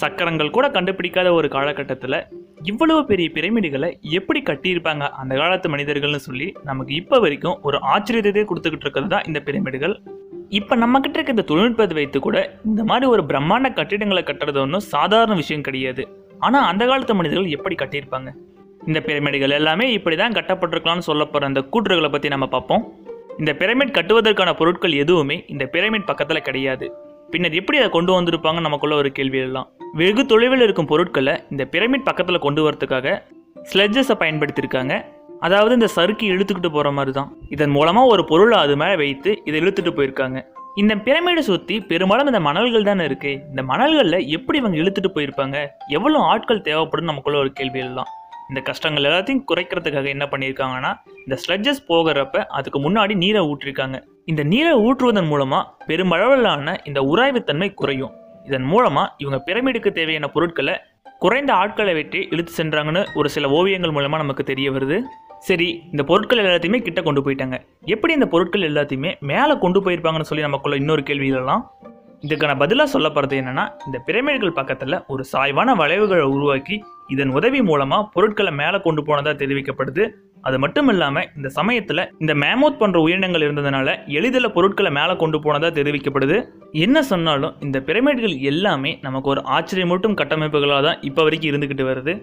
சக்கரங்கள் கூட கண்டுபிடிக்காத ஒரு காலகட்டத்தில் இவ்வளவு பெரிய பிரமிடுகளை எப்படி கட்டியிருப்பாங்க? அந்த காலத்து மனிதர்கள்னு சொல்லி நமக்கு இப்போ வரைக்கும் ஒரு ஆச்சரியத்தையே கொடுத்துக்கிட்டு இருக்கிறது தான் இந்த பிரமிடுகள். இப்போ நம்ம கிட்ட இருக்க இந்த தொழில்நுட்பத்தை வைத்து கூட இந்த மாதிரி ஒரு பிரம்மாண்ட கட்டிடங்களை கட்டுறது ஒன்றும் சாதாரண விஷயம் கிடையாது. ஆனால் அந்த காலத்து மனிதர்கள் எப்படி கட்டியிருப்பாங்க? இந்த பிரமிடுகள் எல்லாமே இப்படி தான் கட்டப்பட்டிருக்கலாம்னு சொல்ல போகிற அந்த கூற்றுகளை பற்றி நம்ம பார்ப்போம். இந்த பிரமிட் கட்டுவதற்கான பொருட்கள் எதுவுமே இந்த பிரமிட் பக்கத்தில் கிடையாது. பின்னர் எப்படி அதை கொண்டு வந்திருப்பாங்க நமக்குள்ள ஒரு கேள்வி எல்லாம். வெகு தொலைவில் இருக்கும் பொருட்களை இந்த பிரமிட் பக்கத்தில் கொண்டு வரதுக்காக ஸ்லெட்ஜஸை பயன்படுத்தியிருக்காங்க. அதாவது இந்த சறுக்கி இழுத்துக்கிட்டு போகிற மாதிரி தான் இதன் மூலமாக ஒரு பொருளை அது மேலே வைத்து இதை இழுத்துட்டு போயிருக்காங்க. இந்த பிரமிடை சுற்றி பெரும்பாலும் இந்த மணல்கள் தானே இருக்கு. இந்த மணல்களில் எப்படி இவங்க இழுத்துட்டு போயிருப்பாங்க? எவ்வளோ ஆட்கள் தேவைப்படும் நமக்குள்ள ஒரு கேள்வி எல்லாம். இந்த கஷ்டங்கள் எல்லாத்தையும் குறைக்கிறதுக்காக என்ன பண்ணியிருக்காங்கன்னா இந்த ஸ்லெட்ஜஸ் போகிறப்ப அதுக்கு முன்னாடி நீரை ஊற்றிருக்காங்க. இந்த நீரை ஊற்றுவதன் மூலமாக பெருமளவிலான இந்த உராய்வுத்தன்மை குறையும். இதன் மூலமாக இவங்க பிரமிடுக்கு தேவையான பொருட்களை குறைந்த ஆட்களை வெட்டி இழுத்து சென்றாங்கன்னு ஒரு சில ஓவியங்கள் மூலமாக நமக்கு தெரிய வருது. சரி இந்த பொருட்கள் எல்லாத்தையுமே கிட்ட கொண்டு போயிட்டாங்க. எப்படி இந்த பொருட்கள் எல்லாத்தையுமே மேலே கொண்டு போயிருப்பாங்கன்னு சொல்லி நமக்குள்ள இன்னொரு கேள்வி எல்லாம் இதுக்கான பதிலாக சொல்ல போகிறது இந்த பிரமிடுகள் பக்கத்தில் ஒரு சாய்வான வளைவுகளை உருவாக்கி இதன் உதவி மூலமாக பொருட்களை மேலே கொண்டு போனதாக தெரிவிக்கப்படுது. அது மட்டும் இல்லாமல் இந்த சமயத்தில் இந்த மேமோத் போன்ற உயிரினங்கள் இருந்ததுனால எளிதில் பொருட்களை மேலே கொண்டு போனதாக தெரிவிக்கப்படுது. என்ன சொன்னாலும் இந்த பிரமிட்கள் எல்லாமே நமக்கு ஒரு ஆச்சரியமூட்டும் கட்டமைப்புகளாக தான் இப்போ வரைக்கும் இருந்துக்கிட்டு வருது.